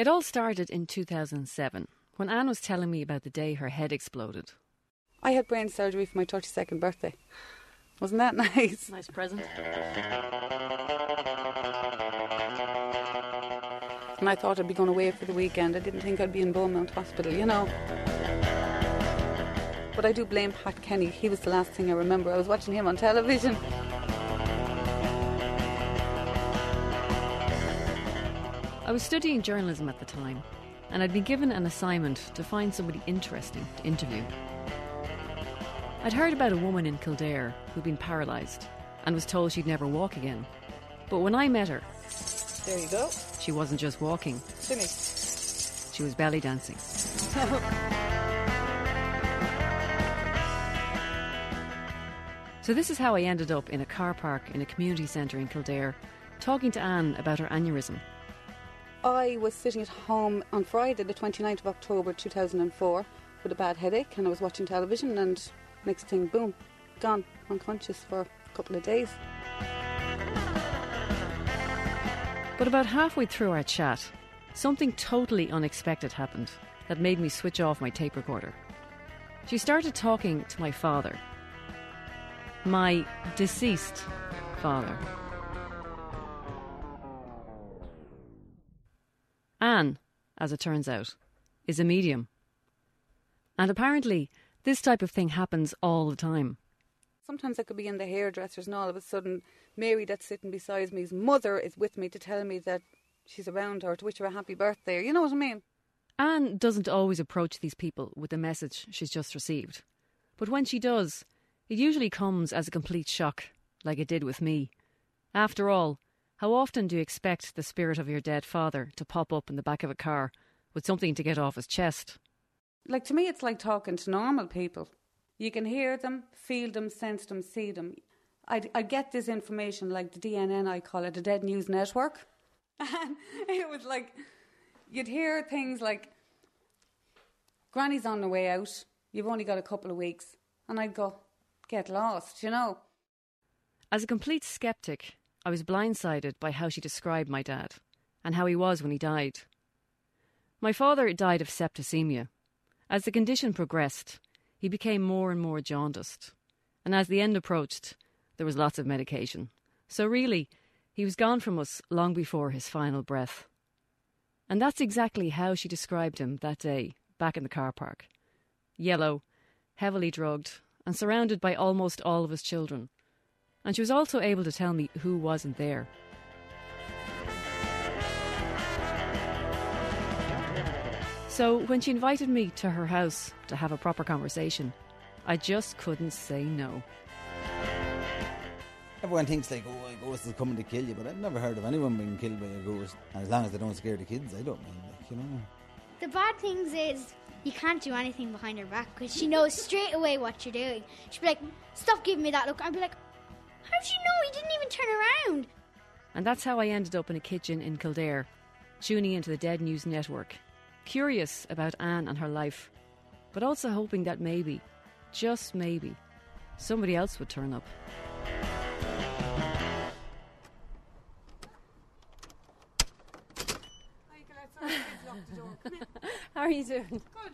It all started in 2007 when Anne was telling me about the day her head exploded. I had brain surgery for my 32nd birthday. Wasn't that nice? Nice present. And I thought I'd be going away for the weekend. I didn't think I'd be in Beaumont Hospital, you know. But I do blame Pat Kenny. He was the last thing I remember. I was watching him on television. I was studying journalism at the time, and I'd been given an assignment to find somebody interesting to interview. I'd heard about a woman in Kildare who'd been paralysed and was told she'd never walk again. But when I met her, There you go. she wasn't just walking, Jimmy. she was belly dancing. So, this is how I ended up in a car park in a community centre in Kildare, talking to Anne about her aneurysm. I was sitting at home on Friday, the 29th of October 2004, with a bad headache, and I was watching television, and next thing, boom, gone, unconscious for a couple of days. But about halfway through our chat, something totally unexpected happened that made me switch off my tape recorder. She started talking to my father, my deceased father. As it turns out, is a medium. And apparently, this type of thing happens all the time. Sometimes I could be in the hairdressers, and all of a sudden, Mary, that's sitting beside me's mother, is with me to tell me that she's around her, to wish her a happy birthday. Or, you know what I mean? Anne doesn't always approach these people with the message she's just received. But when she does, it usually comes as a complete shock, like it did with me. After all, how often do you expect the spirit of your dead father to pop up in the back of a car with something to get off his chest? Like, to me, it's like talking to normal people. You can hear them, feel them, sense them, see them. I, I get this information like the DNN, I call it, the Dead News Network. And it was like, you'd hear things like, Granny's on the way out, you've only got a couple of weeks. And I'd go, get lost, you know. As a complete skeptic, I was blindsided by how she described my dad and how he was when he died. My father died of septicemia. As the condition progressed, he became more and more jaundiced. And as the end approached, there was lots of medication. So, really, he was gone from us long before his final breath. And that's exactly how she described him that day, back in the car park. Yellow, heavily drugged, and surrounded by almost all of his children. And she was also able to tell me who wasn't there. So when she invited me to her house to have a proper conversation, I just couldn't say no. Everyone thinks like, oh, a ghost is coming to kill you, but I've never heard of anyone being killed by a ghost. And as long as they don't scare the kids, I don't mind, like, you know. The bad things is you can't do anything behind her back because she knows straight away what you're doing. She'd be like, "Stop giving me that look." I'd be like, "How'd you know? He didn't even turn around." And that's how I ended up in a kitchen in Kildare, tuning into the Dead News Network, curious about Anne and her life, but also hoping that maybe, just maybe, somebody else would turn up. Hi, Golette, you've locked the door. How are you doing? Good.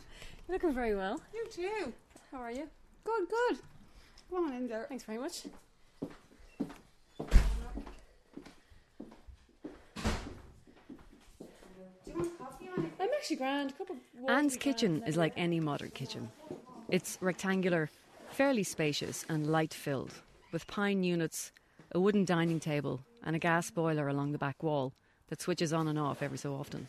You're looking very well. You too. How are you? Good, good. Come on in there. Thanks very much. I'm actually grand. Couple Anne's kitchen is like any modern kitchen. It's rectangular, fairly spacious, and light filled, with pine units, a wooden dining table, and a gas boiler along the back wall that switches on and off every so often.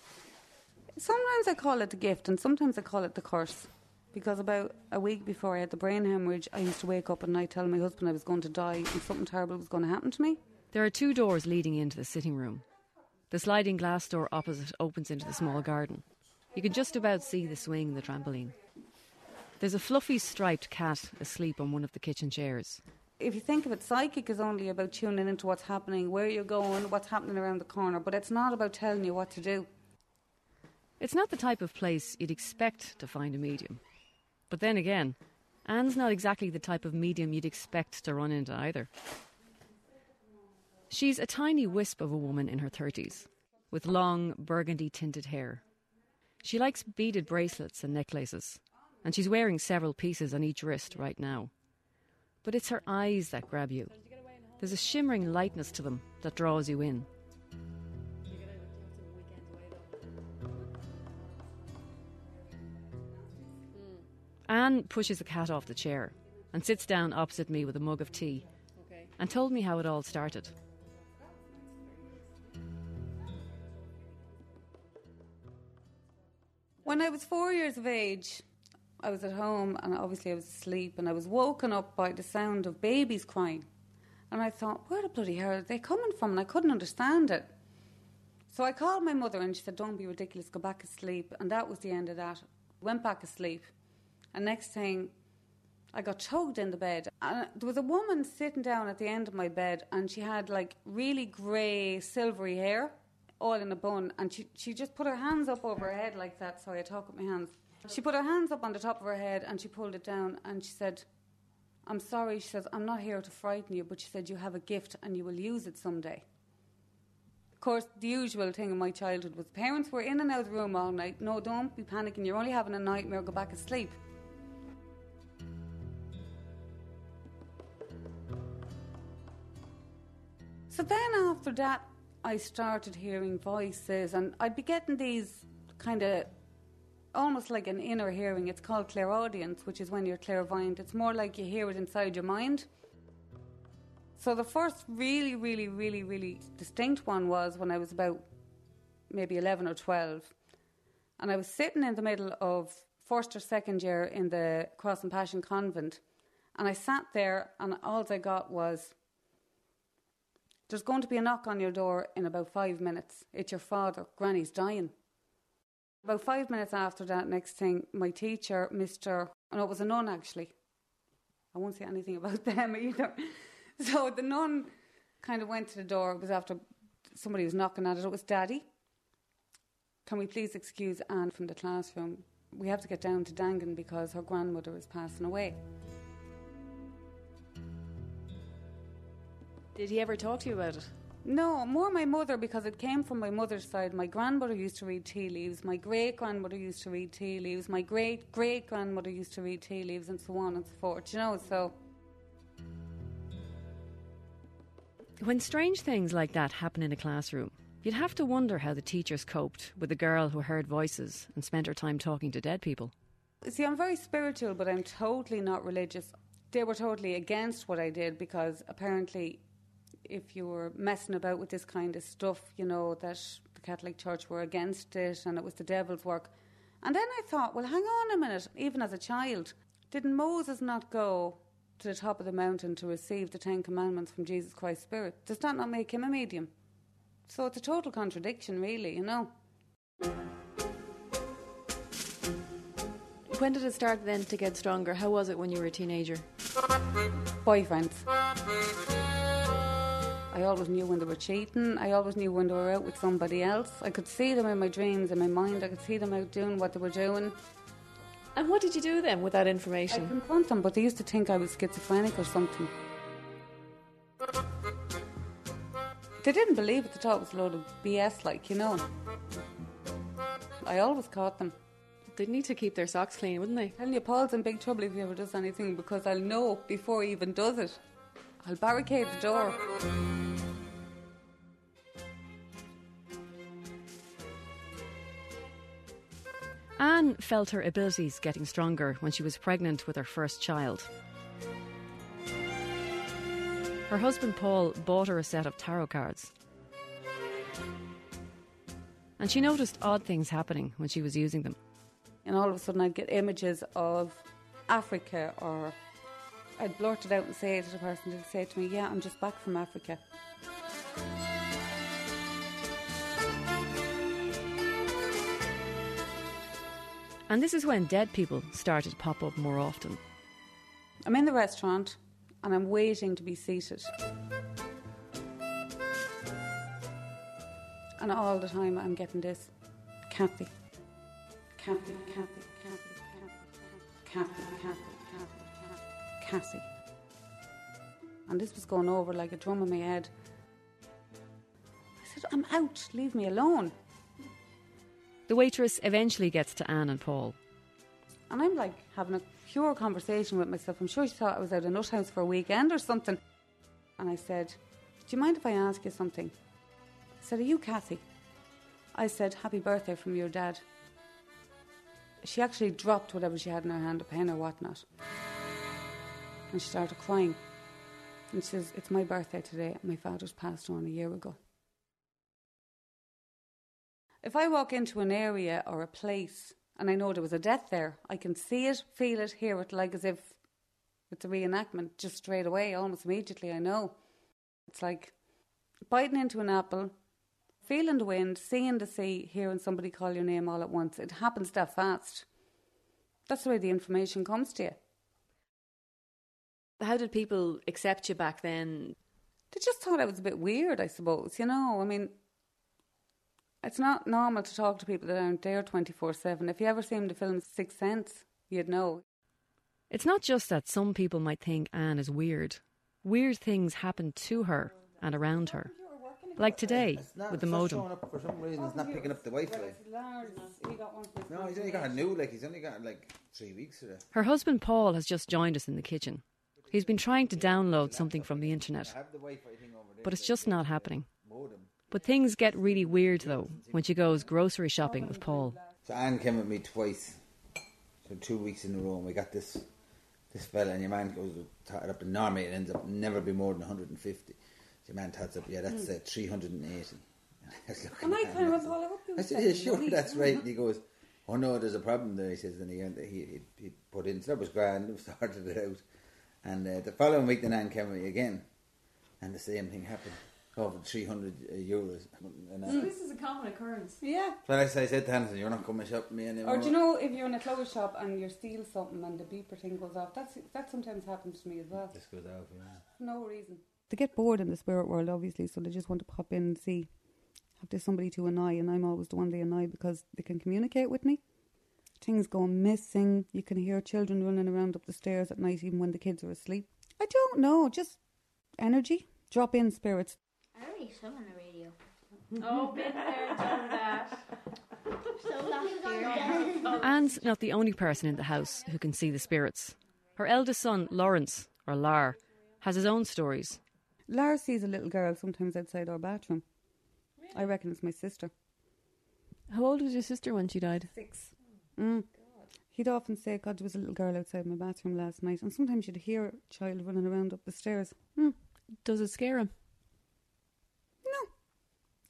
Sometimes I call it the gift, and sometimes I call it the curse. Because about a week before I had the brain hemorrhage, I used to wake up at night telling my husband I was going to die and something terrible was going to happen to me. There are two doors leading into the sitting room. The sliding glass door opposite opens into the small garden. You can just about see the swing and the trampoline. There's a fluffy striped cat asleep on one of the kitchen chairs. If you think of it, psychic is only about tuning into what's happening, where you're going, what's happening around the corner, but it's not about telling you what to do. It's not the type of place you'd expect to find a medium. But then again, Anne's not exactly the type of medium you'd expect to run into either. She's a tiny wisp of a woman in her 30s, with with long burgundy tinted hair. She likes beaded bracelets and necklaces, and she's wearing several pieces on each wrist right now. But it's her eyes that grab you. There's a shimmering lightness to them that draws you in. Anne pushes the cat off the chair and sits down opposite me with a mug of tea and told me how it all started. When I was four years of age, I was at home and obviously I was asleep and I was woken up by the sound of babies crying. And I thought, where the bloody hell are they coming from? And I couldn't understand it. So I called my mother and she said, Don't be ridiculous, go back to sleep. And that was the end of that. Went back asleep. And next thing, I got choked in the bed. And there was a woman sitting down at the end of my bed and she had like really grey, silvery hair, all in a bun. And she, she just put her hands up over her head like that. Sorry, I talk with my hands. She put her hands up on the top of her head and she pulled it down and she said, I'm sorry. She says, I'm not here to frighten you, but she said, You have a gift and you will use it someday. Of course, the usual thing in my childhood was parents were in and out of the room all night. No, don't be panicking. You're only having a nightmare. Go back to sleep. So then after that, I started hearing voices, and I'd be getting these kind of almost like an inner hearing. It's called clairaudience, which is when you're clairvoyant. It's more like you hear it inside your mind. So the first really, really, really, really distinct one was when I was about maybe 11 or 12. And I was sitting in the middle of first or second year in the Cross and Passion Convent. And I sat there, and all I got was, There's going to be a knock on your door in about five minutes. It's your father. Granny's dying. About five minutes after that, next thing, my teacher, Mr. No, it was a nun actually. I won't say anything about them either. So the nun kind of went to the door. It was after somebody was knocking at it. It was Daddy. Can we please excuse Anne from the classroom? We have to get down to Dangan because her grandmother is passing away. Did he ever talk to you about it? No, more my mother because it came from my mother's side. My grandmother used to read tea leaves. My great grandmother used to read tea leaves. My great great grandmother used to read tea leaves, and so on and so forth. You know, so When strange things like that happen in a classroom, you'd have to wonder how the teachers coped with a girl who heard voices and spent her time talking to dead people. See, I'm very spiritual, but I'm totally not religious. They were totally against what I did because apparently, if you were messing about with this kind of stuff, you know, that the Catholic Church were against it and it was the devil's work. And then I thought, well, hang on a minute, even as a child, didn't Moses not go to the top of the mountain to receive the Ten Commandments from Jesus Christ's Spirit? Does that not make him a medium? So it's a total contradiction, really, you know. When did it start then to get stronger? How was it when you were a teenager? Boyfriends. I always knew when they were cheating. I always knew when they were out with somebody else. I could see them in my dreams, in my mind. I could see them out doing what they were doing. And what did you do then with that information? I confront them, but they used to think I was schizophrenic or something. They didn't believe it. They thought it was a load of BS, like, you know. I always caught them. They'd need to keep their socks clean, wouldn't they? Telling you, Paul's in big trouble if he ever does anything because I'll know before he even does it. I'll barricade the door. Anne felt her abilities getting stronger when she was pregnant with her first child. Her husband Paul bought her a set of tarot cards. And she noticed odd things happening when she was using them. and all of a sudden I'd get images of Africa or I'd blurt it out and say it to the person to say to me, Yeah, I'm just back from Africa. And this is when dead people started to pop up more often. I'm in the restaurant and I'm waiting to be seated. And all the time I'm getting this Kathy. Kathy, Kathy, Kathy, Kathy, Kathy, Kathy, Kathy, Kathy. And this was going over like a drum in my head. I said, I'm out. Leave me alone. The waitress eventually gets to Anne and Paul. And I'm like having a pure conversation with myself. I'm sure she thought I was at a nut house for a weekend or something. And I said, Do you mind if I ask you something? I said, Are you Kathy? I said, Happy birthday from your dad. She actually dropped whatever she had in her hand, a pen or whatnot. And she started crying. And she says, It's my birthday today. My father's passed on a year ago. If I walk into an area or a place and I know there was a death there, I can see it, feel it, hear it, like as if it's a reenactment just straight away, almost immediately. I know. It's like biting into an apple, feeling the wind, seeing the sea, hearing somebody call your name all at once. It happens that fast. That's the way the information comes to you. How did people accept you back then? They just thought I was a bit weird, I suppose. You know, I mean, it's not normal to talk to people that aren't there 24 7. If you ever seen the film Sixth Sense, you'd know. It's not just that some people might think Anne is weird. Weird things happen to her and around her. Like today not, with the it's modem. up for some reason. It's not picking up the Wi-Fi. No, he's only got a new. Like he's only got like three weeks of. Her husband Paul has just joined us in the kitchen. He's been trying to download something from the internet, I have the Wi-Fi thing over there. but it's just not happening. But things get really weird though when she goes grocery shopping with Paul. So Anne came with me twice, so two weeks in a row. And we got this this fella, and your man goes to it up. And normally it ends up never be more than 150. Your man tots up, yeah, that's uh, 380. And I kind of went, Paul, I I said, yeah, sure, that's right. And he goes, oh no, there's a problem there. He says, and he, he, he, he put in, so that was grand, we sorted it out. And uh, the following week, the nan came with me again, and the same thing happened. Over 300 uh, euros. And, this is a common occurrence. Yeah. But I said, I said to Hannah, you're not coming to shop with me anymore. Or do you know if you're in a clothes shop and you steal something and the beeper thing goes off? That's that sometimes happens to me as well. This goes off, yeah. For no reason. They get bored in the spirit world, obviously, so they just want to pop in and see. Have there somebody to annoy, and I'm always the one they annoy because they can communicate with me. Things go missing. You can hear children running around up the stairs at night, even when the kids are asleep. I don't know, just energy. Drop in spirits. I already saw on the radio. Oh, been there, done that. So last year. Anne's not the only person in the house who can see the spirits. Her eldest son, Lawrence, or Lar, has his own stories. Lar sees a little girl sometimes outside our bathroom. I reckon it's my sister. How old was your sister when she died? Six. Mm. He'd often say, God, there was a little girl outside my bathroom last night. And sometimes you'd hear a child running around up the stairs. Mm. Does it scare him? No,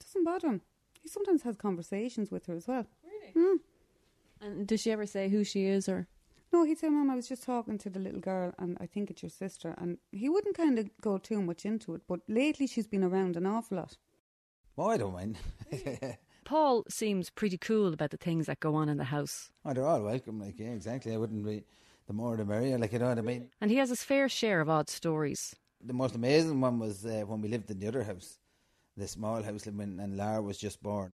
doesn't bother him. He sometimes has conversations with her as well. Really? And does she ever say who she is or? No, he'd say, Mum, I was just talking to the little girl and I think it's your sister. And he wouldn't kind of go too much into it. But lately she's been around an awful lot. Well, I don't mind. Paul seems pretty cool about the things that go on in the house. oh, they're all welcome, like, yeah, exactly. I wouldn't be, the more the merrier, like, you know what I mean? And he has his fair share of odd stories. The most amazing one was uh, when we lived in the other house, the small house, when, and Lar was just born.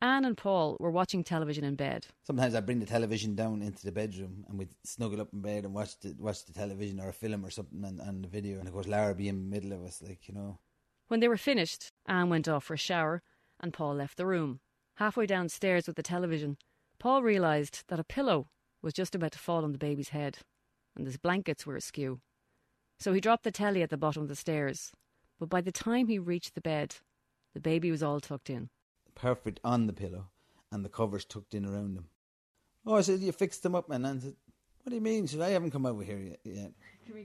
Anne and Paul were watching television in bed. Sometimes I'd bring the television down into the bedroom and we'd snuggle up in bed and watch the, watch the television or a film or something on, and the video. And of course, Lar would be in the middle of us, like, you know. When they were finished, Anne went off for a shower and Paul left the room. Halfway downstairs with the television, Paul realised that a pillow was just about to fall on the baby's head and his blankets were askew. So he dropped the telly at the bottom of the stairs. But by the time he reached the bed, the baby was all tucked in. Perfect on the pillow and the covers tucked in around him. Oh, I said, you fixed them up, man. And I said, what do you mean? She said, I haven't come over here yet. yet.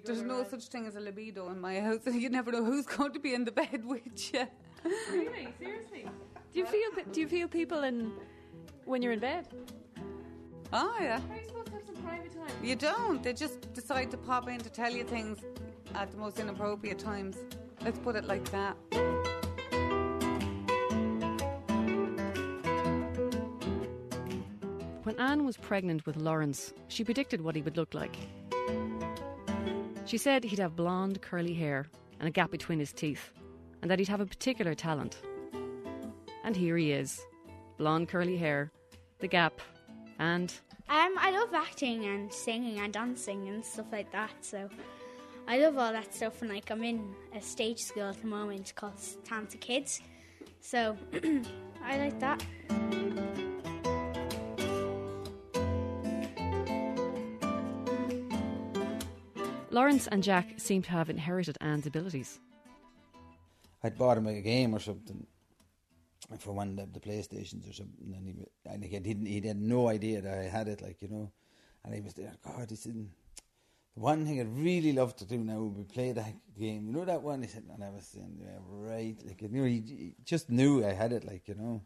There's no such thing as a libido in my house. You never know who's going to be in the bed with you. Really? Seriously? Do you feel do you feel people in when you're in bed? Oh, yeah. Are you supposed to have some private time? You don't. They just decide to pop in to tell you things at the most inappropriate times. Let's put it like that. When Anne was pregnant with Lawrence, she predicted what he would look like. She said he'd have blonde, curly hair and a gap between his teeth, and that he'd have a particular talent. And here he is blonde, curly hair, the gap, and Um, I love acting and singing and dancing and stuff like that. So I love all that stuff. And like, I'm in a stage school at the moment called Tanta Kids. So I like that. Lawrence and Jack seem to have inherited Anne's abilities. I'd bought him a game or something for one of the, PlayStations or something, and he and he didn't he had no idea that I had it, like you know, and he was there. God, he said, the one thing I'd really love to do now would be play that game. You know that one? He said, and I was saying, yeah, right, like you know, he, he just knew I had it, like you know.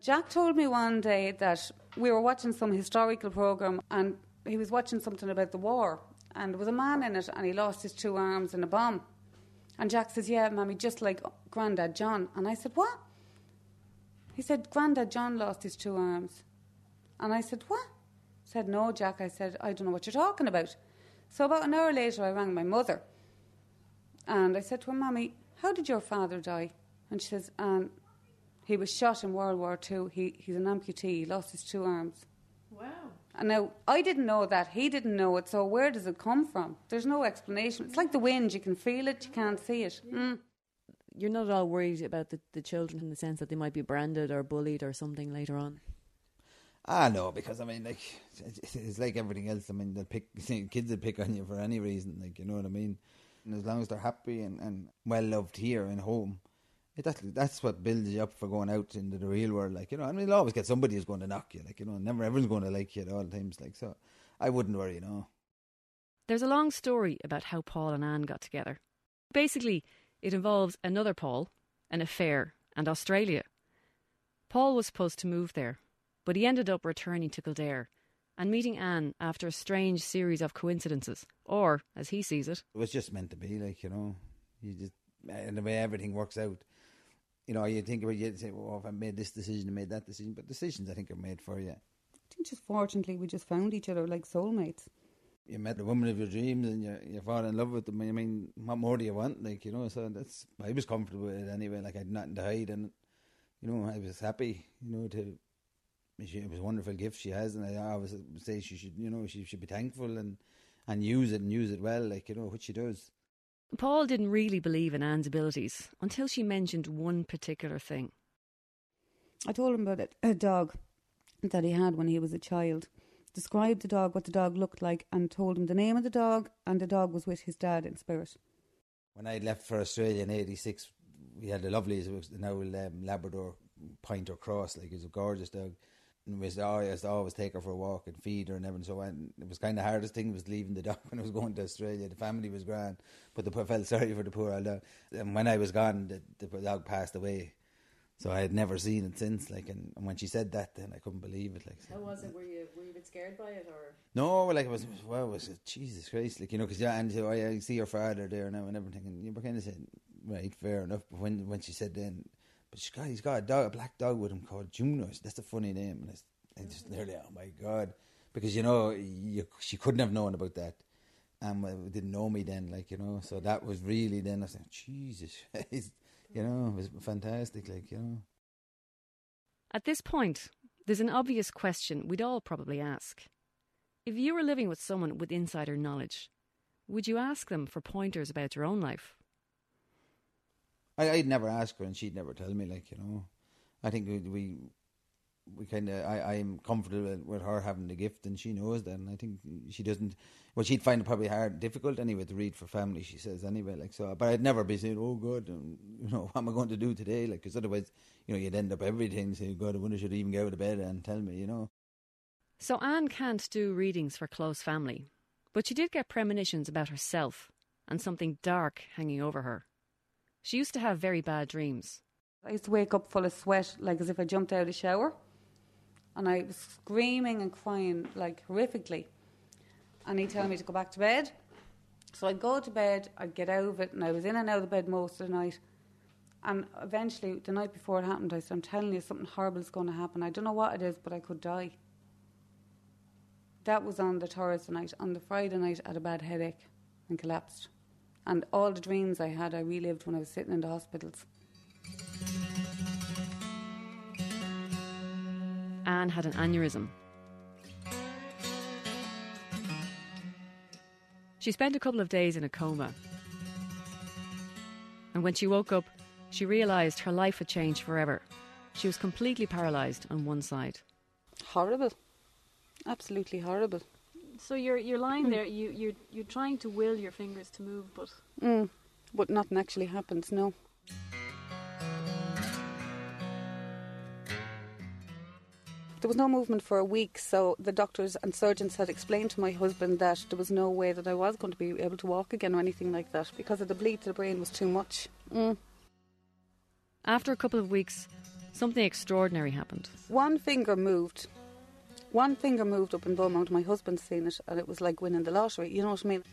Jack told me one day that we were watching some historical program and he was watching something about the war and there was a man in it and he lost his two arms in a bomb. And Jack says, Yeah, Mammy, just like Grandad John. And I said, What? He said, Grandad John lost his two arms. And I said, What? He said, No, Jack. I said, I don't know what you're talking about. So about an hour later, I rang my mother. And I said to her, Mammy, how did your father die? And she says, um, he was shot in World War Two. He, he's an amputee. He lost his two arms. Wow. And now I didn't know that. He didn't know it. So where does it come from? There's no explanation. It's like the wind. You can feel it. You can't see it. Mm. You're not at all worried about the, the children in the sense that they might be branded or bullied or something later on. Ah, no, because I mean, like, it's, it's like everything else. I mean, they pick kids will pick on you for any reason, like you know what I mean. And as long as they're happy and, and well loved here and home, it, that's that's what builds you up for going out into the real world. Like you know, I mean, you'll always get somebody who's going to knock you. Like you know, never everyone's going to like you at all times. Like so, I wouldn't worry, you know. There's a long story about how Paul and Anne got together. Basically, it involves another Paul, an affair, and Australia. Paul was supposed to move there, but he ended up returning to Kildare and meeting Anne after a strange series of coincidences, or, as he sees it, It was just meant to be, like you know, you just and the way everything works out. You know, you think about you say, "Well, if I made this decision, I made that decision," but decisions I think are made for you. I think just fortunately we just found each other like soulmates. You met the woman of your dreams, and you you fall in love with them. I mean, what more do you want? Like you know, so that's I was comfortable with it anyway. Like I had nothing to hide, and you know, I was happy. You know, to she, it was a wonderful gift she has, and I always say she should, you know, she should be thankful and and use it and use it well, like you know, what she does. Paul didn't really believe in Anne's abilities until she mentioned one particular thing. I told him about a, a dog that he had when he was a child. Described the dog, what the dog looked like, and told him the name of the dog, and the dog was with his dad in spirit. When I left for Australia in '86, we had a lovely, was now um, Labrador Pointer Cross, like it was a gorgeous dog. And we used to always, always take her for a walk and feed her and everything. So when, it was kind of hardest thing was leaving the dog when I was going to Australia. The family was grand, but the, I felt sorry for the poor old dog. And when I was gone, the, the dog passed away. So I had never seen it since. Like, and, and when she said that, then I couldn't believe it. Like, How was it? Were you were you a bit scared by it, or no, like it was, well, it was Jesus Christ, like you know, because yeah, and so I, I see your father there now and everything, and you were kind of saying, right, fair enough. But when when she said then, but she's got, he's got a dog, a black dog with him called Juno. That's a funny name, and I, I just nearly, oh my god, because you know, you, she couldn't have known about that, and um, didn't know me then, like you know, so that was really then I said, Jesus, Christ, you know, it was fantastic, like you know. At this point, there's an obvious question we'd all probably ask. If you were living with someone with insider knowledge, would you ask them for pointers about your own life? I, I'd never ask her, and she'd never tell me. Like you know, I think we we, we kind of I I'm comfortable with her having the gift, and she knows that. And I think she doesn't. Well, she'd find it probably hard, difficult anyway to read for family. She says anyway, like so. But I'd never be saying, "Oh God, um, you know, what am I going to do today?" Like because otherwise, you know, you'd end up everything saying, "God, I wonder should I even get out of bed and tell me," you know. So Anne can't do readings for close family, but she did get premonitions about herself and something dark hanging over her. She used to have very bad dreams. I used to wake up full of sweat, like as if I jumped out of the shower. And I was screaming and crying, like horrifically. And he'd tell me to go back to bed. So I'd go to bed, I'd get out of it, and I was in and out of bed most of the night. And eventually, the night before it happened, I said, I'm telling you, something horrible is going to happen. I don't know what it is, but I could die. That was on the Thursday night. On the Friday night, I had a bad headache and collapsed. And all the dreams I had, I relived when I was sitting in the hospitals. Anne had an aneurysm. She spent a couple of days in a coma. And when she woke up, she realised her life had changed forever. She was completely paralysed on one side. Horrible. Absolutely horrible. So you're you're lying there. You you're you're trying to will your fingers to move, but Mm. But nothing actually happens, no. There was no movement for a week, so the doctors and surgeons had explained to my husband that there was no way that I was going to be able to walk again or anything like that because of the bleed to the brain was too much. Mm. After a couple of weeks, something extraordinary happened. One finger moved. One finger moved up in Beaumont. My husband's seen it, and it was like winning the lottery. You know what I mean?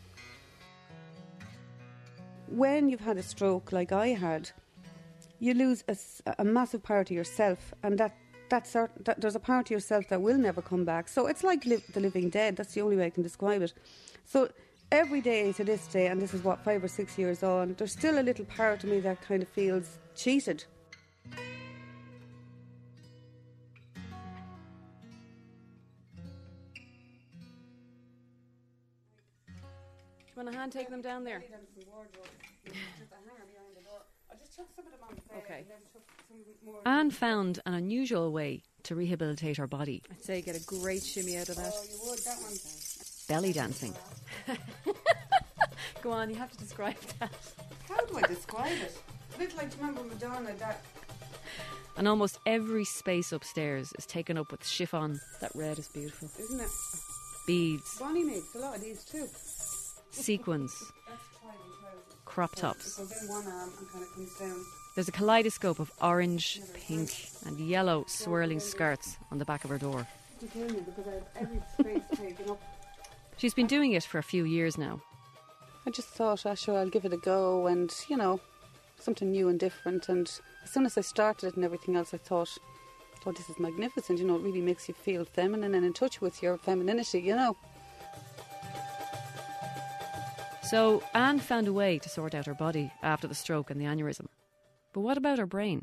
When you've had a stroke like I had, you lose a massive part of yourself, and that that, cert- that there's a part of yourself that will never come back. So it's like li- the living dead. That's the only way I can describe it. So every day to this day, and this is what five or six years on, there's still a little part of me that kind of feels cheated. Do you want a hand taking them down there? Okay. Anne found an unusual way to rehabilitate her body. I'd say get a great shimmy out of that. Oh, Belly dancing. Go on, you have to describe that. How do I describe it? A bit like, remember Madonna, that And almost every space upstairs is taken up with chiffon. That red is beautiful. isn't it? Beads, Bonnie makes a lot of these too. sequins, crop tops. It goes in one arm and kind of comes down. There's a kaleidoscope of orange, pink, and yellow swirling skirts on the back of her door. To kill me because I have every space taken up. She's been doing it for a few years now. I just thought, ah, sure, I'll give it a go and, you know, something new and different. And as soon as I started it and everything else, I thought, oh, this is magnificent. You know, it really makes you feel feminine and in touch with your femininity, you know. So Anne found a way to sort out her body after the stroke and the aneurysm. But what about her brain?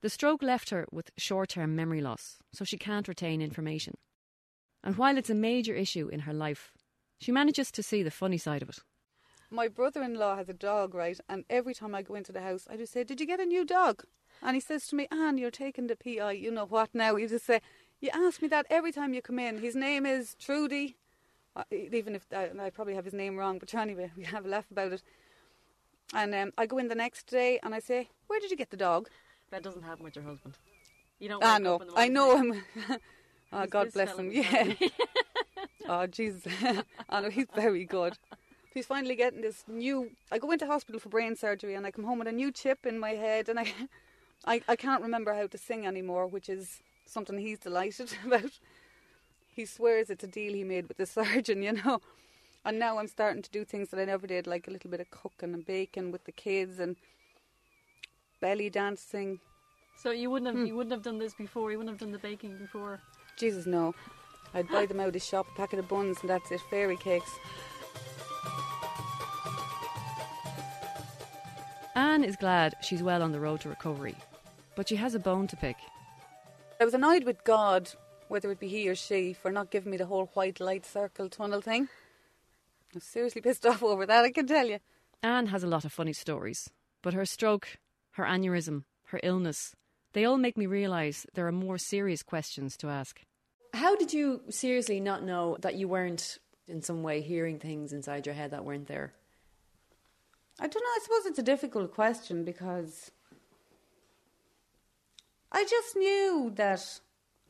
The stroke left her with short term memory loss, so she can't retain information. And while it's a major issue in her life, she manages to see the funny side of it. My brother in law has a dog, right? And every time I go into the house, I just say, Did you get a new dog? And he says to me, Anne, you're taking the PI, you know what now? You just say, You ask me that every time you come in. His name is Trudy. Even if uh, I probably have his name wrong, but anyway, we have a laugh about it. And um, I go in the next day and I say, Where did you get the dog? that doesn't happen with your husband. You don't. I know, up in the I know him. oh, "Who's God bless him. Yeah. oh, Jesus. I know, he's very good. He's finally getting this new. I go into hospital for brain surgery and I come home with a new chip in my head and I, I, I can't remember how to sing anymore, which is something he's delighted about. He swears it's a deal he made with the surgeon, you know. And now I'm starting to do things that I never did, like a little bit of cooking and baking with the kids and belly dancing. So you wouldn't Hmm. have you wouldn't have done this before. You wouldn't have done the baking before. Jesus, no. I'd buy them out of the shop, a packet of buns, and that's it. Fairy cakes. Anne is glad she's well on the road to recovery, but she has a bone to pick. I was annoyed with God, whether it be he or she, for not giving me the whole white light circle tunnel thing. I'm seriously pissed off over that, I can tell you. Anne has a lot of funny stories, but her stroke, her aneurysm, her illness, they all make me realise there are more serious questions to ask. How did you seriously not know that you weren't in some way hearing things inside your head that weren't there? I don't know, I suppose it's a difficult question because I just knew that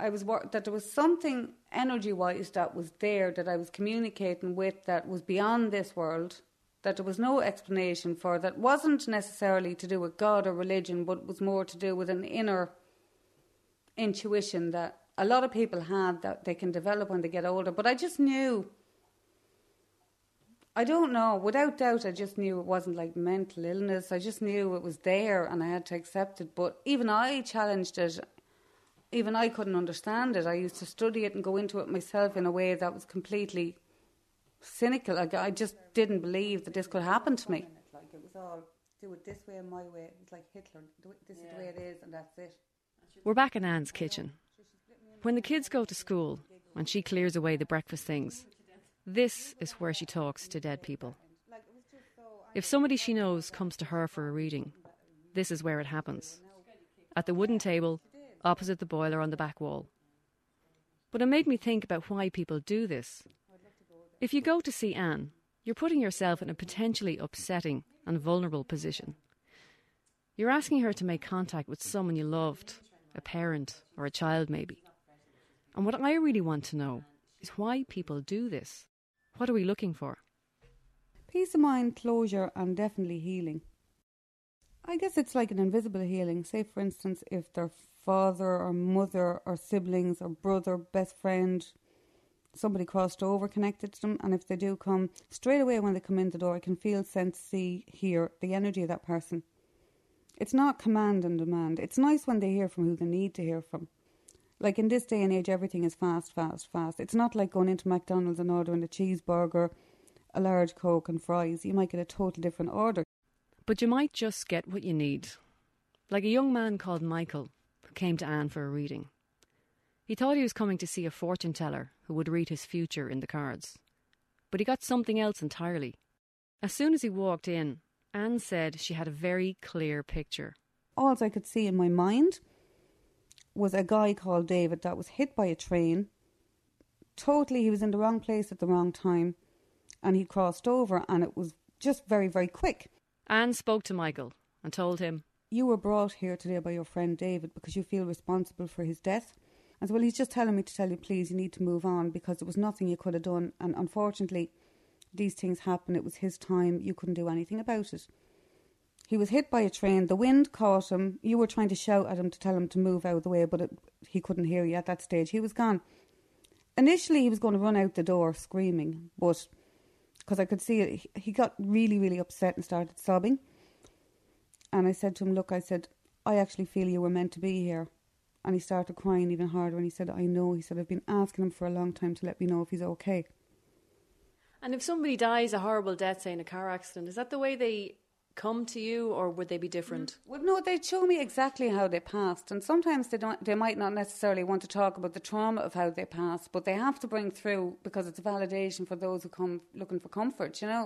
I was wor- that there was something energy wise that was there that I was communicating with that was beyond this world that there was no explanation for that wasn't necessarily to do with God or religion but was more to do with an inner intuition that a lot of people have that they can develop when they get older but I just knew I don't know. Without doubt, I just knew it wasn't like mental illness. I just knew it was there and I had to accept it. But even I challenged it. Even I couldn't understand it. I used to study it and go into it myself in a way that was completely cynical. Like, I just didn't believe that this could happen to me. Like it was all do it this way and my way. It was like Hitler. Do it, this is the way it is, and that's it. We're back in Anne's kitchen. When the kids go to school and she clears away the breakfast things, this is where she talks to dead people. If somebody she knows comes to her for a reading, this is where it happens at the wooden table opposite the boiler on the back wall. But it made me think about why people do this. If you go to see Anne, you're putting yourself in a potentially upsetting and vulnerable position. You're asking her to make contact with someone you loved, a parent or a child, maybe. And what I really want to know is why people do this. What are we looking for? Peace of mind, closure, and definitely healing. I guess it's like an invisible healing. Say, for instance, if their father or mother or siblings or brother, best friend, somebody crossed over, connected to them, and if they do come straight away when they come in the door, I can feel, sense, see, hear the energy of that person. It's not command and demand. It's nice when they hear from who they need to hear from. Like in this day and age, everything is fast, fast, fast. It's not like going into McDonald's and ordering a cheeseburger, a large Coke, and fries. You might get a total different order. But you might just get what you need. Like a young man called Michael who came to Anne for a reading. He thought he was coming to see a fortune teller who would read his future in the cards. But he got something else entirely. As soon as he walked in, Anne said she had a very clear picture. All I could see in my mind was a guy called David that was hit by a train. Totally, he was in the wrong place at the wrong time, and he crossed over, and it was just very, very quick. Anne spoke to Michael and told him, You were brought here today by your friend David because you feel responsible for his death. I said, Well, he's just telling me to tell you, please, you need to move on because there was nothing you could have done. And unfortunately, these things happen. It was his time. You couldn't do anything about it. He was hit by a train. The wind caught him. You were trying to shout at him to tell him to move out of the way, but it, he couldn't hear you at that stage. He was gone. Initially, he was going to run out the door screaming, but because I could see it, he got really, really upset and started sobbing. And I said to him, Look, I said, I actually feel you were meant to be here. And he started crying even harder. And he said, I know. He said, I've been asking him for a long time to let me know if he's okay. And if somebody dies a horrible death, say in a car accident, is that the way they come to you, or would they be different? Well, no, they'd show me exactly how they passed, and sometimes they don't. They might not necessarily want to talk about the trauma of how they passed, but they have to bring through because it's a validation for those who come looking for comfort. You know.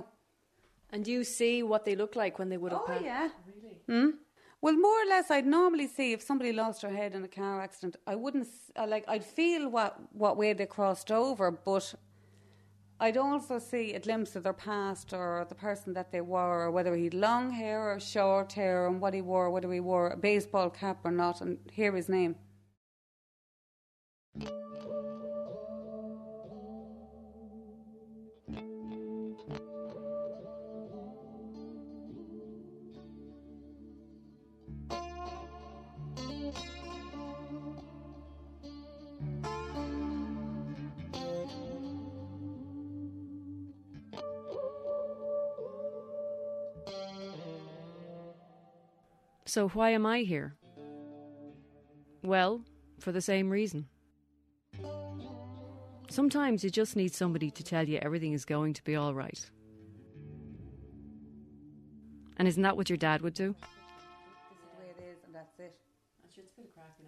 And do you see what they look like when they would have Oh passed? yeah. Really? Hmm? Well, more or less, I'd normally see if somebody lost their head in a car accident. I wouldn't uh, like. I'd feel what what way they crossed over, but I'd also see a glimpse of their past or the person that they were, or whether he had long hair or short hair, and what he wore, whether he wore a baseball cap or not, and hear his name. So why am I here? Well, for the same reason. Sometimes you just need somebody to tell you everything is going to be all right. And isn't that what your dad would do? This is the way it is, and that's it.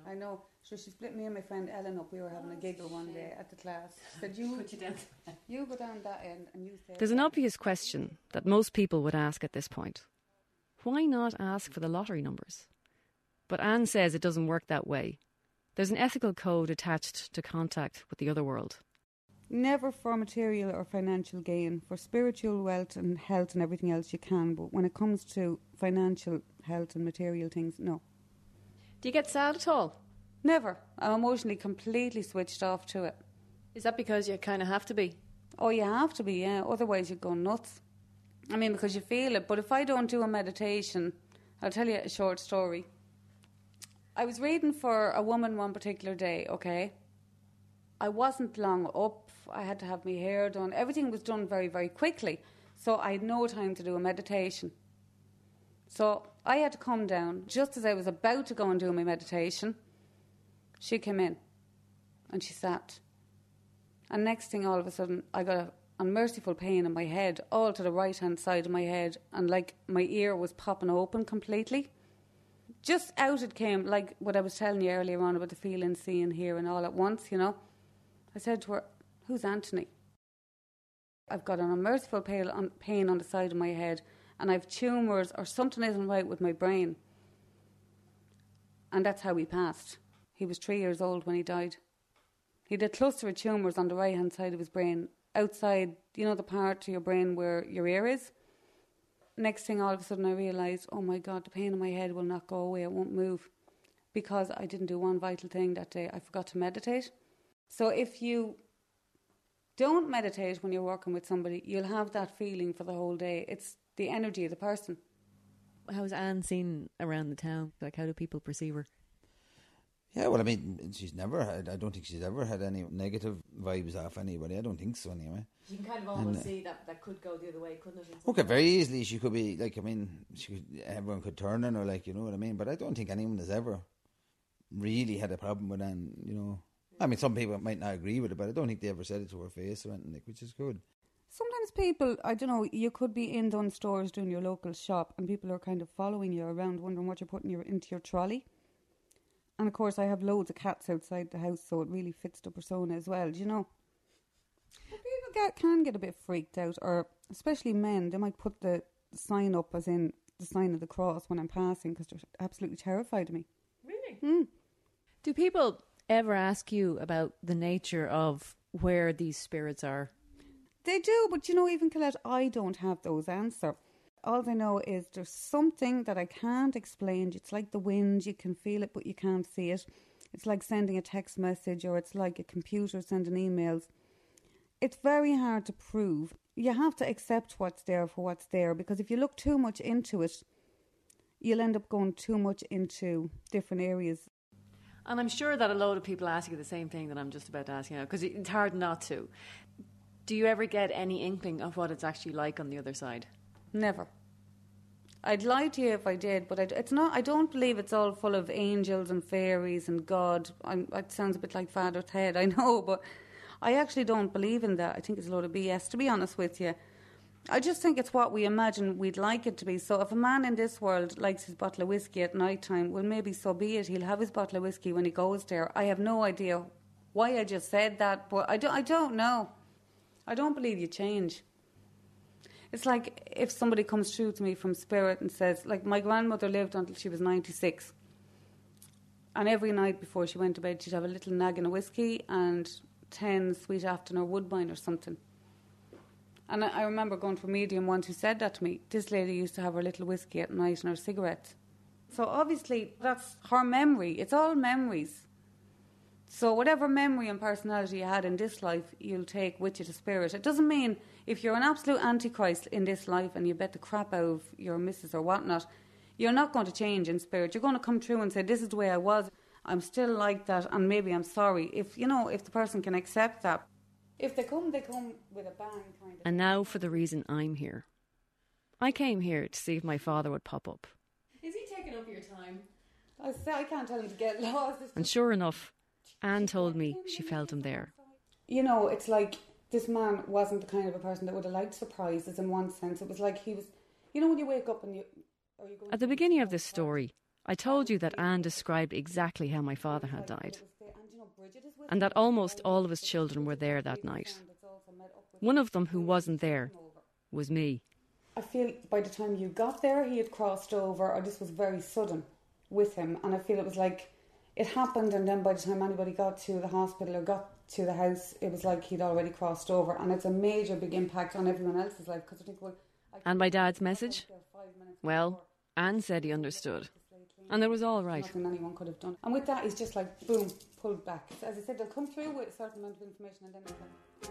I know. So she split me and my friend Ellen up. We were having a giggle one day at the class. She said, "You put you down. You go down that end, and you say." There's an obvious question that most people would ask at this point. Why not ask for the lottery numbers? But Anne says it doesn't work that way. There's an ethical code attached to contact with the other world. Never for material or financial gain. For spiritual wealth and health and everything else, you can. But when it comes to financial health and material things, no. Do you get sad at all? Never. I'm emotionally completely switched off to it. Is that because you kind of have to be? Oh, you have to be, yeah. Otherwise, you'd go nuts. I mean, because you feel it. But if I don't do a meditation, I'll tell you a short story. I was reading for a woman one particular day, okay? I wasn't long up. I had to have my hair done. Everything was done very, very quickly. So I had no time to do a meditation. So I had to come down. Just as I was about to go and do my meditation, she came in and she sat. And next thing, all of a sudden, I got a unmerciful pain in my head, all to the right hand side of my head, and like my ear was popping open completely. Just out it came, like what I was telling you earlier on about the feeling, seeing, hearing all at once, you know. I said to her, Who's Anthony? I've got an unmerciful pain on, the side of my head, and I've tumours or something isn't right with my brain. and that's how he passed. He was three years old when he died. He had a cluster of tumours on the right hand side of his brain, outside, you know, the part of your brain where your ear is. Next thing, all of a sudden, I realised, oh my God, the pain in my head will not go away, it won't move. Because I didn't do one vital thing that day. I forgot to meditate. So if you don't meditate when you're working with somebody, you'll have that feeling for the whole day. It's the energy of the person. How's Anne seen around the town? Like, how do people perceive her? Yeah, well, I mean, she's never had. I don't think she's ever had any negative vibes off anybody. I don't think so, anyway. You can kind of almost almost uh, see that that could go the other way, couldn't it? Okay, very easily she could be like. I mean, she could, everyone could turn on her, like you know what I mean. But I don't think anyone has ever really had a problem with Anne. You know, I mean, some people might not agree with it, but I don't think they ever said it to her face or anything, like, which is good. Sometimes people, I don't know, you could be in Dunnes Stores doing your local shop and people are kind of following you around, wondering what you're putting your, into your trolley. And of course, I have loads of cats outside the house, so it really fits the persona as well, do you know? But people get, can get a bit freaked out, or especially men, they might put the sign up as in the sign of the cross when I'm passing because they're absolutely terrified of me. Really? Hmm. Do people ever ask you about the nature of where these spirits are? They do, but you know, even Colette, I don't have those answers. All I know is there's something that I can't explain. It's like the wind, you can feel it, but you can't see it. It's like sending a text message, or it's like a computer sending emails. It's very hard to prove. You have to accept what's there for what's there because if you look too much into it, you'll end up going too much into different areas. And I'm sure that a load of people ask you the same thing that I'm just about to ask you now, because it's hard not to. Do you ever get any inkling of what it's actually like on the other side? Never. I'd lie to you if I did, but I, it's not. I don't believe it's all full of angels and fairies and God. I'm, it sounds a bit like Father Ted, I know, but I actually don't believe in that. I think it's a load of BS, to be honest with you. I just think it's what we imagine we'd like it to be. So if a man in this world likes his bottle of whiskey at night time, well, maybe so be it. He'll have his bottle of whiskey when he goes there. I have no idea why I just said that, but I don't, I don't know. I don't believe you change. It's like if somebody comes through to me from spirit and says, like, my grandmother lived until she was 96. And every night before she went to bed, she'd have a little naggin a whiskey and 10 sweet Afton or Woodbine or something. And I, I remember going to a medium once who said that to me. This lady used to have her little whiskey at night and her cigarettes. So obviously, that's her memory. It's all memories. So whatever memory and personality you had in this life, you'll take with you to spirit. It doesn't mean if you're an absolute antichrist in this life and you bet the crap out of your missus or whatnot, you're not going to change in spirit. You're going to come through and say, "This is the way I was. I'm still like that, and maybe I'm sorry." If you know, if the person can accept that, if they come, they come with a bang, kind of. And now for the reason I'm here. I came here to see if my father would pop up. Is he taking up your time? I say I can't tell him to get lost. And sure enough, Anne told me she felt him there. you know, it's like this man wasn't the kind of a person that would have liked surprises in one sense. It was like he was, you know, when you wake up and you. You going At the beginning of this story, I told you that Anne described exactly how my father had died, and that almost all of his children were there that night. One of them who wasn't there was me. I feel by the time you got there, he had crossed over, or this was very sudden with him. And I feel it was like it happened, and then by the time anybody got to the hospital or got to the house, it was like he'd already crossed over. And it's a major big impact on everyone else's life because I think, well, I And my dad's message? Well, Anne said he understood, and it was all right. nothing anyone could have done. And with that, he's just like, boom, pulled back. As I said, they'll come through with a certain amount of information and then it's like,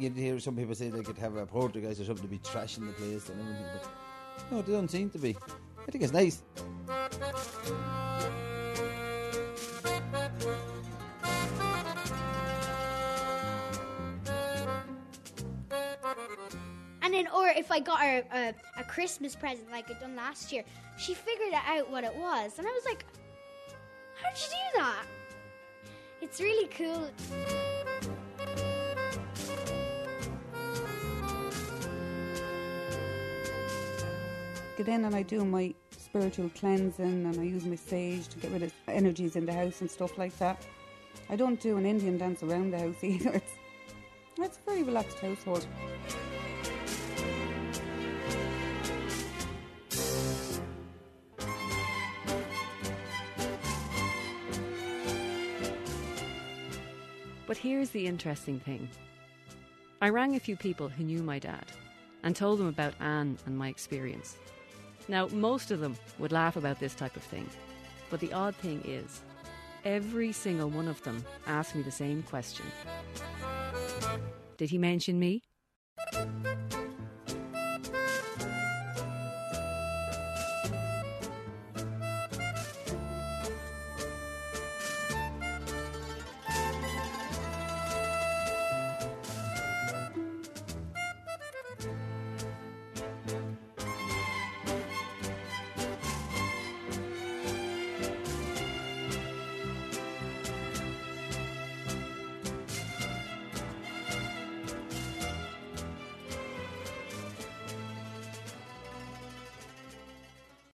You'd hear some people say they could have a poltergeist or something to be trashing the place and everything, but no, they don't seem to be. I think it's nice. If I got her a, a Christmas present like I done last year, she figured out what it was, and I was like, "How'd you do that?" It's really cool. get in and I do my spiritual cleansing and I use my sage to get rid of energies in the house and stuff like that. I don't do an Indian dance around the house either. It's, it's a very relaxed household. But here's the interesting thing I rang a few people who knew my dad and told them about Anne and my experience. Now, most of them would laugh about this type of thing, but the odd thing is, every single one of them asked me the same question Did he mention me?